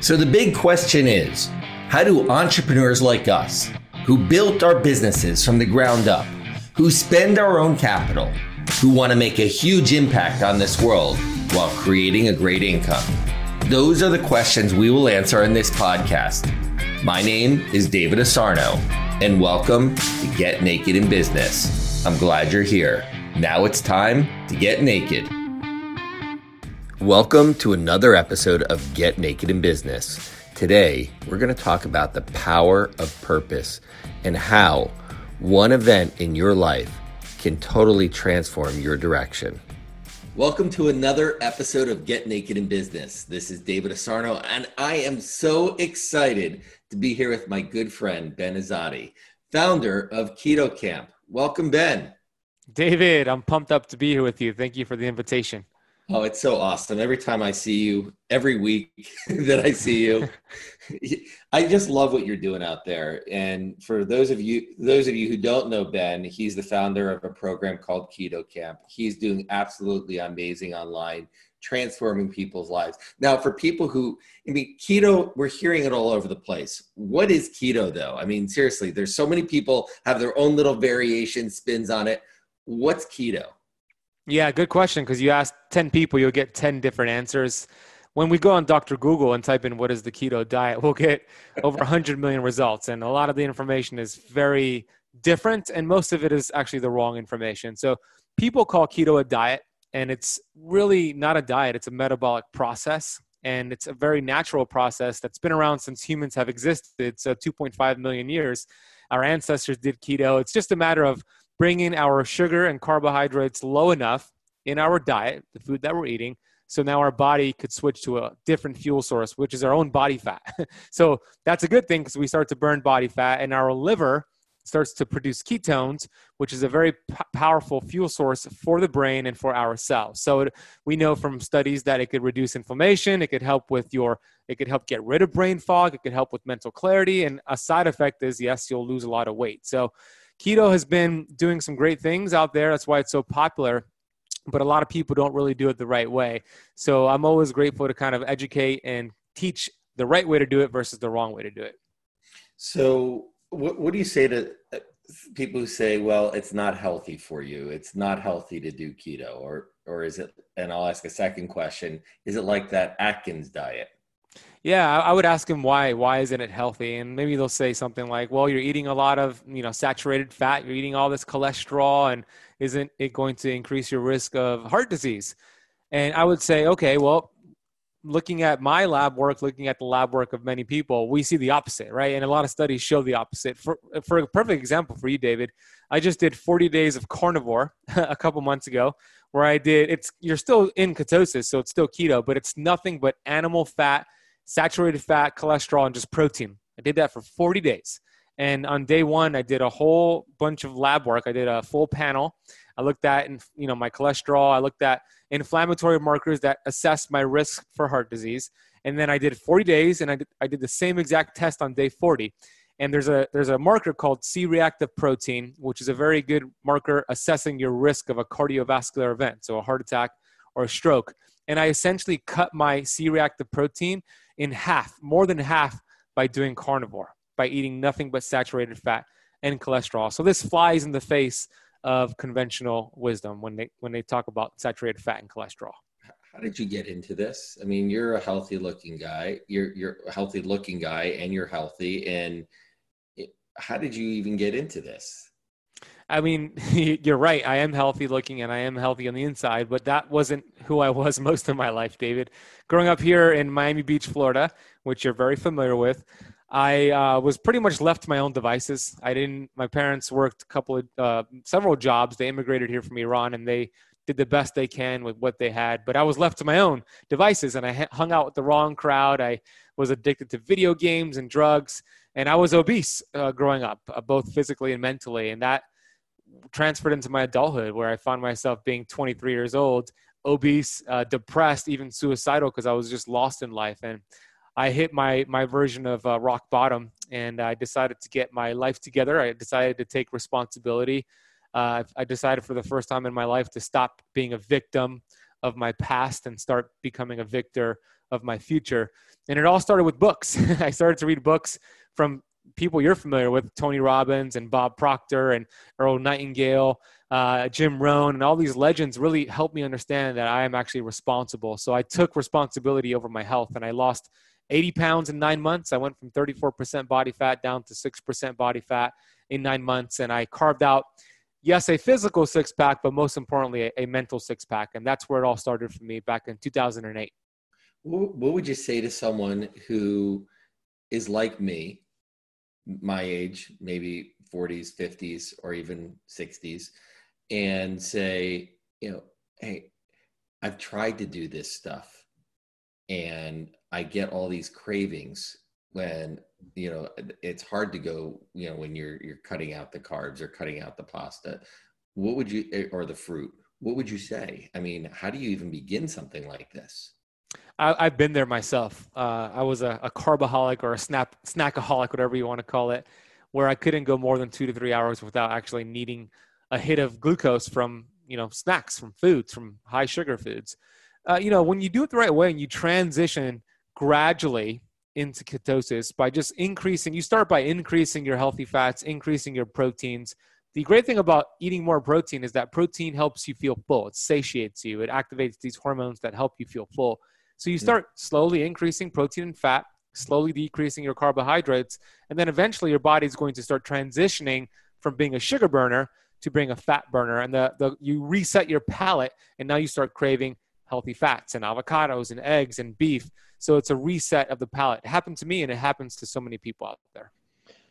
So the big question is how do entrepreneurs like us, who built our businesses from the ground up, who spend our own capital, who want to make a huge impact on this world while creating a great income? Those are the questions we will answer in this podcast. My name is David Asarno, and welcome to Get Naked in Business. I'm glad you're here. Now it's time to get naked. Welcome to another episode of Get Naked in Business. Today, we're going to talk about the power of purpose and how one event in your life can totally transform your direction. Welcome to another episode of Get Naked in Business. This is David Asarno, and I am so excited to be here with my good friend, Ben Azadi, founder of Keto Kamp. Welcome, Ben. David, I'm pumped up to be here with you. Thank you for the invitation. Oh, it's so awesome. Every time I see you, every week that I see you, I just love what you're doing out there. And for those of you those of you who don't know Ben, he's the founder of a program called Keto Kamp. He's doing absolutely amazing online, transforming people's lives. Now, for people who I mean keto, we're hearing it all over the place. What is keto though? I mean, seriously, there's so many people have their own little variation spins on it. What's keto? Yeah, good question. Because you ask 10 people, you'll get 10 different answers. When we go on Dr. Google and type in what is the keto diet, we'll get over 100 million results. And a lot of the information is very different, and most of it is actually the wrong information. So people call keto a diet, and it's really not a diet, it's a metabolic process. And it's a very natural process that's been around since humans have existed. So 2.5 million years. Our ancestors did keto. It's just a matter of bringing our sugar and carbohydrates low enough in our diet, the food that we're eating, so now our body could switch to a different fuel source, which is our own body fat. so that's a good thing because we start to burn body fat, and our liver starts to produce ketones, which is a very p- powerful fuel source for the brain and for our cells. So it, we know from studies that it could reduce inflammation, it could help with your, it could help get rid of brain fog, it could help with mental clarity, and a side effect is yes, you'll lose a lot of weight. So keto has been doing some great things out there. That's why it's so popular. But a lot of people don't really do it the right way. So I'm always grateful to kind of educate and teach the right way to do it versus the wrong way to do it. So, what, what do you say to uh, people who say, "Well, it's not healthy for you. It's not healthy to do keto," or or is it? And I'll ask a second question: Is it like that Atkins diet? Yeah, I would ask them why. Why isn't it healthy? And maybe they'll say something like, "Well, you're eating a lot of you know saturated fat. You're eating all this cholesterol, and isn't it going to increase your risk of heart disease?" And I would say, okay, well, looking at my lab work, looking at the lab work of many people, we see the opposite, right? And a lot of studies show the opposite. For for a perfect example for you, David, I just did 40 days of carnivore a couple months ago, where I did. It's you're still in ketosis, so it's still keto, but it's nothing but animal fat saturated fat, cholesterol, and just protein. I did that for 40 days. And on day one, I did a whole bunch of lab work. I did a full panel. I looked at, you know, my cholesterol. I looked at inflammatory markers that assess my risk for heart disease. And then I did 40 days, and I did, I did the same exact test on day 40. And there's a there's a marker called C-reactive protein, which is a very good marker assessing your risk of a cardiovascular event, so a heart attack or a stroke. And I essentially cut my C-reactive protein in half, more than half, by doing carnivore, by eating nothing but saturated fat and cholesterol. So this flies in the face of conventional wisdom when they when they talk about saturated fat and cholesterol. How did you get into this? I mean, you're a healthy looking guy. You're you're a healthy looking guy, and you're healthy. And how did you even get into this? I mean, you're right. I am healthy looking and I am healthy on the inside, but that wasn't who I was most of my life, David. Growing up here in Miami Beach, Florida, which you're very familiar with, I uh, was pretty much left to my own devices. I didn't. My parents worked a couple of uh, several jobs. They immigrated here from Iran, and they did the best they can with what they had. But I was left to my own devices, and I hung out with the wrong crowd. I was addicted to video games and drugs, and I was obese uh, growing up, uh, both physically and mentally. And that transferred into my adulthood where I found myself being 23 years old, obese, uh, depressed, even suicidal because I was just lost in life. And I hit my my version of uh, rock bottom, and I decided to get my life together. I decided to take responsibility. Uh, I decided for the first time in my life to stop being a victim of my past and start becoming a victor of my future. And it all started with books. I started to read books from people you're familiar with, Tony Robbins and Bob Proctor and Earl Nightingale, uh, Jim Rohn, and all these legends really helped me understand that I am actually responsible. So I took responsibility over my health and I lost 80 pounds in nine months. I went from 34% body fat down to 6% body fat in nine months. And I carved out, yes, a physical six pack, but most importantly, a, a mental six pack. And that's where it all started for me back in 2008. What would you say to someone who is like me, my age, maybe 40s, 50s, or even 60s, and say, you know, hey, I've tried to do this stuff and I get all these cravings when you know it's hard to go you know when you're you're cutting out the carbs or cutting out the pasta. What would you eh, or the fruit what would you say? I mean how do you even begin something like this I, have been there myself. Uh, i was a, a carbaholic or a snap snackaholic whatever you want to call it where i couldn't go more than two to three hours without actually needing a hit of glucose from you know snacks from foods from high sugar foods. Uh, you know when you do it the right way and you transition gradually into ketosis by just increasing you start by increasing your healthy fats increasing your proteins. The great thing about eating more protein is that protein helps you feel full. It satiates you. It activates these hormones that help you feel full so you hmm. start slowly increasing protein and fat slowly decreasing your carbohydrates and then eventually your body is going to start transitioning from being a sugar burner to being a fat burner and the, the you reset your palate and now you start craving healthy fats and avocados and eggs and beef. So it's a reset of the palate. It happened to me and it happens to so many people out there.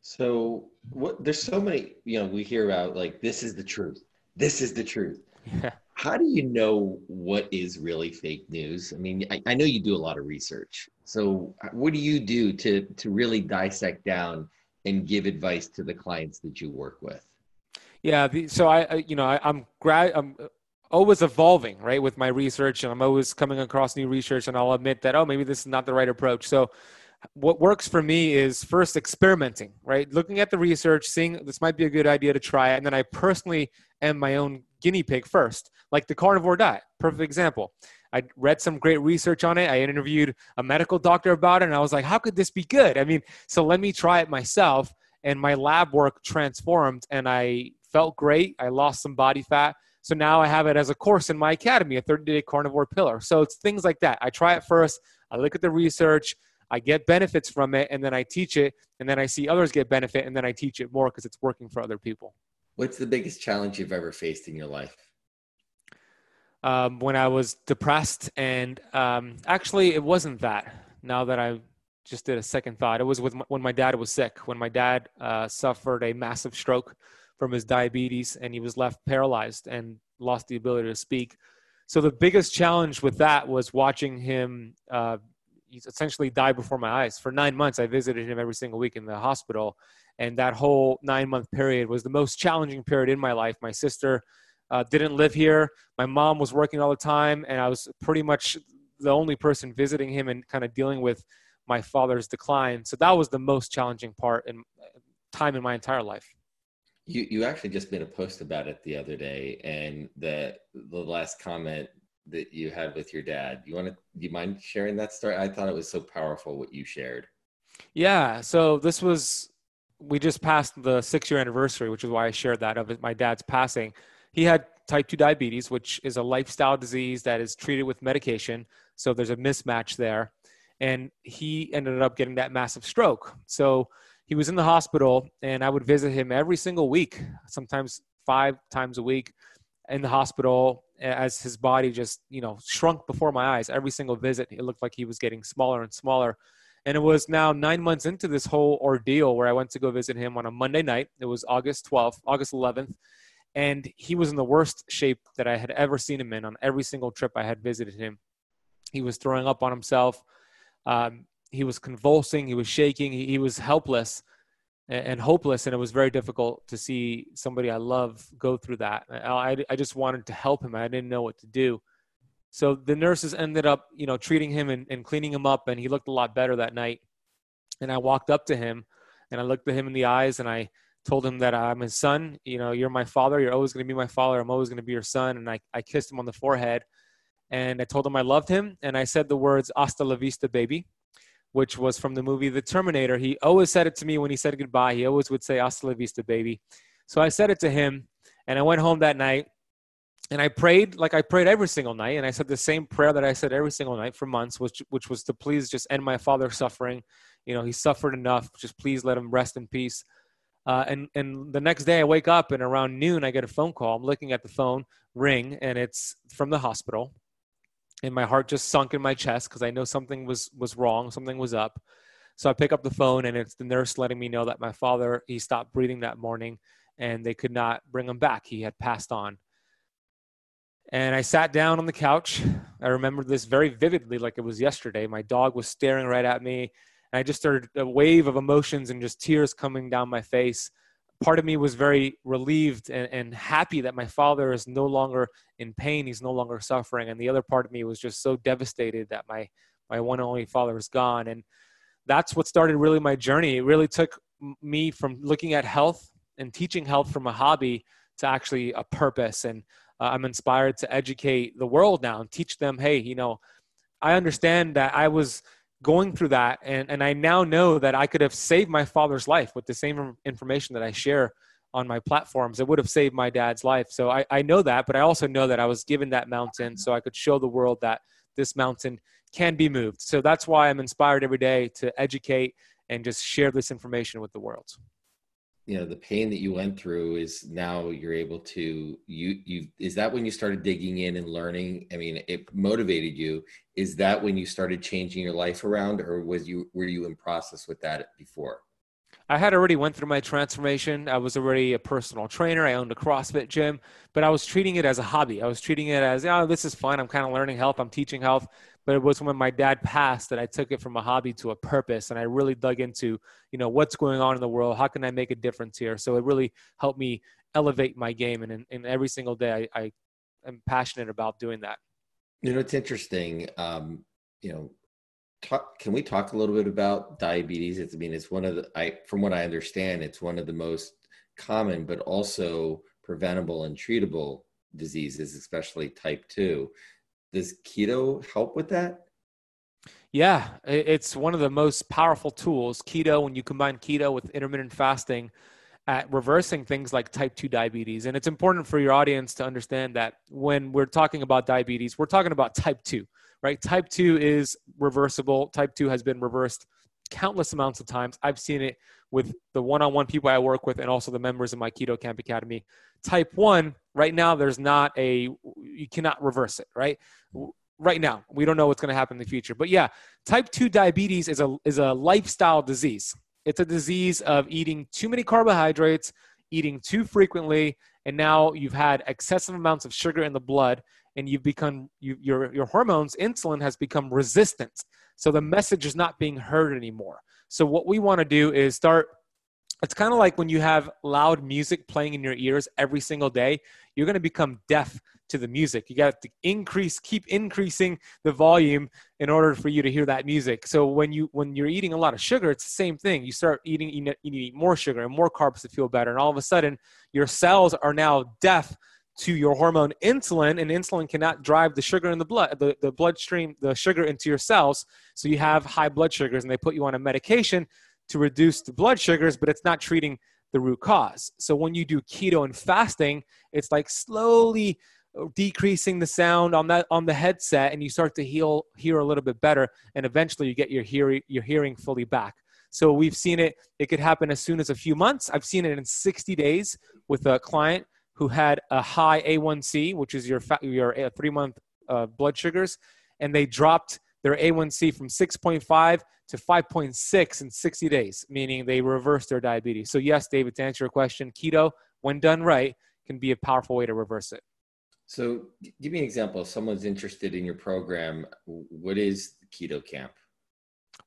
So what there's so many, you know, we hear about like this is the truth. This is the truth. Yeah. How do you know what is really fake news? I mean, I, I know you do a lot of research. So uh, what do you do to to really dissect down and give advice to the clients that you work with? Yeah, so I, you know, I, am grad, I'm uh, always evolving, right, with my research, and I'm always coming across new research, and I'll admit that, oh, maybe this is not the right approach. So, what works for me is first experimenting, right? Looking at the research, seeing this might be a good idea to try and then I personally am my own guinea pig first, like the carnivore diet. Perfect example. I read some great research on it. I interviewed a medical doctor about it, and I was like, how could this be good? I mean, so let me try it myself. And my lab work transformed, and I felt great. I lost some body fat so now I have it as a course in my academy, a 30 day carnivore pillar. So it's things like that. I try it first, I look at the research, I get benefits from it, and then I teach it, and then I see others get benefit, and then I teach it more because it's working for other people. What's the biggest challenge you've ever faced in your life? Um, when I was depressed, and um, actually, it wasn't that. Now that I just did a second thought, it was with my, when my dad was sick. When my dad uh, suffered a massive stroke from his diabetes and he was left paralyzed and lost the ability to speak. So the biggest challenge with that was watching him uh, essentially die before my eyes. For nine months, I visited him every single week in the hospital. And that whole nine month period was the most challenging period in my life. My sister uh, didn't live here. My mom was working all the time, and I was pretty much the only person visiting him and kind of dealing with my father's decline. So that was the most challenging part in time in my entire life. You you actually just made a post about it the other day, and the the last comment that you had with your dad. You want to? Do you mind sharing that story? I thought it was so powerful what you shared. Yeah. So this was we just passed the six year anniversary, which is why I shared that of my dad's passing. He had type 2 diabetes, which is a lifestyle disease that is treated with medication. So there's a mismatch there. And he ended up getting that massive stroke. So he was in the hospital and I would visit him every single week, sometimes five times a week in the hospital as his body just, you know, shrunk before my eyes. Every single visit, it looked like he was getting smaller and smaller. And it was now nine months into this whole ordeal where I went to go visit him on a Monday night. It was August 12th, August 11th. And he was in the worst shape that I had ever seen him in on every single trip I had visited him. He was throwing up on himself. Um, he was convulsing, he was shaking, he, he was helpless and, and, hopeless, and it was very difficult to see somebody I love go through that. I, I just wanted to help him. I didn't know what to do. So the nurses ended up, you know, treating him and, and cleaning him up, and he looked a lot better that night. And I walked up to him, and I looked at him in the eyes, and I told him that I'm his son. You know, you're my father. You're always going to be my father. I'm always going to be your son. And I, I kissed him on the forehead and I told him I loved him. And I said the words, hasta la vista, baby which was from the movie The Terminator. He always said it to me when he said goodbye. He always would say, Hasta la vista, baby. So I said it to him, and I went home that night and I prayed like I prayed every single night, and I said the same prayer that I said every single night for months, which which was to please just end my father's suffering. You know, he suffered enough. Just please let him rest in peace. Uh, and and the next day I wake up and around noon I get a phone call. I'm looking at the phone ring and it's from the hospital, and my heart just sunk in my chest because I know something was was wrong, something was up. So I pick up the phone and it's the nurse letting me know that my father he stopped breathing that morning and they could not bring him back. He had passed on. And I sat down on the couch. I remember this very vividly, like it was yesterday. My dog was staring right at me. And I just started a wave of emotions and just tears coming down my face. Part of me was very relieved and, and happy that my father is no longer in pain. He's no longer suffering. And the other part of me was just so devastated that my, my one and only father is gone. And that's what started really my journey. It really took me from looking at health and teaching health from a hobby to actually a purpose. And uh, I'm inspired to educate the world now and teach them, hey, you know, I understand that I was going through that and, and I now know that I could have saved my father's life with the same information that I share on my platforms. It would have saved my dad's life. So I, I know that, but I also know that I was given that mountain so I could show the world that this mountain can be moved. So that's why I'm inspired every day to educate and just share this information with the world you know the pain that you went through is now you're able to you you is that when you started digging in and learning i mean it motivated you is that when you started changing your life around or was you were you in process with that before I had already went through my transformation. I was already a personal trainer. I owned a CrossFit gym, but I was treating it as a hobby. I was treating it as, oh, this is fun. I'm kind of learning health. I'm teaching health. But it was when my dad passed that I took it from a hobby to a purpose, and I really dug into, you know, what's going on in the world. How can I make a difference here? So it really helped me elevate my game, and in every single day, I, I am passionate about doing that. You know, it's interesting. Um, you know, talk, can we talk a little bit about diabetes? It's, I mean, it's one of the, I, from what I understand, it's one of the most common, but also preventable and treatable diseases, especially type two. Does keto help with that? Yeah, it's one of the most powerful tools. Keto, when you combine keto with intermittent fasting, at reversing things like type 2 diabetes. And it's important for your audience to understand that when we're talking about diabetes, we're talking about type 2 right? Type 2 is reversible. Type 2 has been reversed countless amounts of times. I've seen it with the one on one people I work with and also the members of my Keto Kamp Academy. Type 1, right now, there's not a, you cannot reverse it, right? Right now, we don't know what's going to happen in the future. But yeah, type 2 diabetes is a, is a lifestyle disease. It's a disease of eating too many carbohydrates, eating too frequently, and now you've had excessive amounts of sugar in the blood and you've become you, your your hormones insulin has become resistant so the message is not being heard anymore so what we want to do is start it's kind of like when you have loud music playing in your ears every single day you're going to become deaf to the music. You got to increase keep increasing the volume in order for you to hear that music. So when you when you're eating a lot of sugar it's the same thing. You start eating you need more sugar and more carbs to feel better and all of a sudden your cells are now deaf to your hormone insulin and insulin cannot drive the sugar in the blood the, the bloodstream the sugar into your cells. So you have high blood sugars and they put you on a medication to reduce the blood sugars but it's not treating the root cause. So when you do keto and fasting it's like slowly decreasing the sound on that on the headset and you start to heal hear a little bit better and eventually you get your hearing your hearing fully back. So we've seen it it could happen as soon as a few months. I've seen it in 60 days with a client who had a high A1C, which is your your uh, three month uh, blood sugars, and they dropped their A1C from 6.5 to 5.6 in 60 days, meaning they reversed their diabetes. So yes, David, to answer your question, keto, when done right, can be a powerful way to reverse it. So give me an example. If someone's interested in your program, what is Keto Kamp?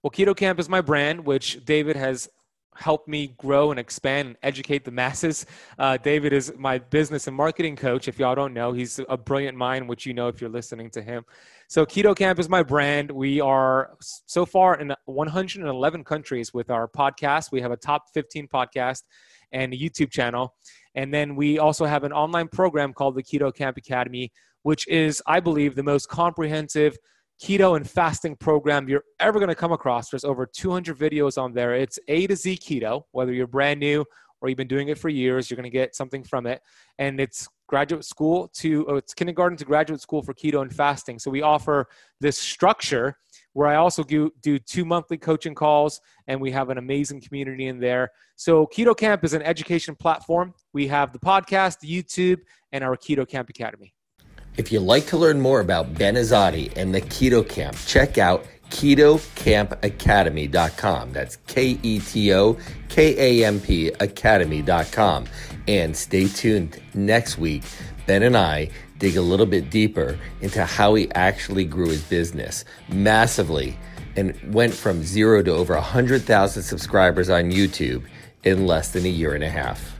Well, Keto Kamp is my brand, which David has help me grow and expand and educate the masses. Uh, David is my business and marketing coach. If y'all don't know, he's a brilliant mind, which you know if you're listening to him. So, Keto Kamp is my brand. We are so far in 111 countries with our podcast. We have a top 15 podcast and a YouTube channel. And then we also have an online program called the Keto Kamp Academy, which is, I believe, the most comprehensive keto and fasting program you're ever going to come across. There's over 200 videos on there. It's A to Z keto, whether you're brand new or you've been doing it for years, you're going to get something from it. And it's graduate school to, oh, it's kindergarten to graduate school for keto and fasting. So we offer this structure where I also do, do two monthly coaching calls and we have an amazing community in there. So Keto Kamp is an education platform. We have the podcast, YouTube, and our Keto Kamp Academy. If you'd like to learn more about Ben Azadi and the Keto Kamp, check out KetoKampAcademy.com. That's K E T O K A M P Academy.com. And stay tuned next week. Ben and I dig a little bit deeper into how he actually grew his business massively and went from zero to over 100,000 subscribers on YouTube in less than a year and a half.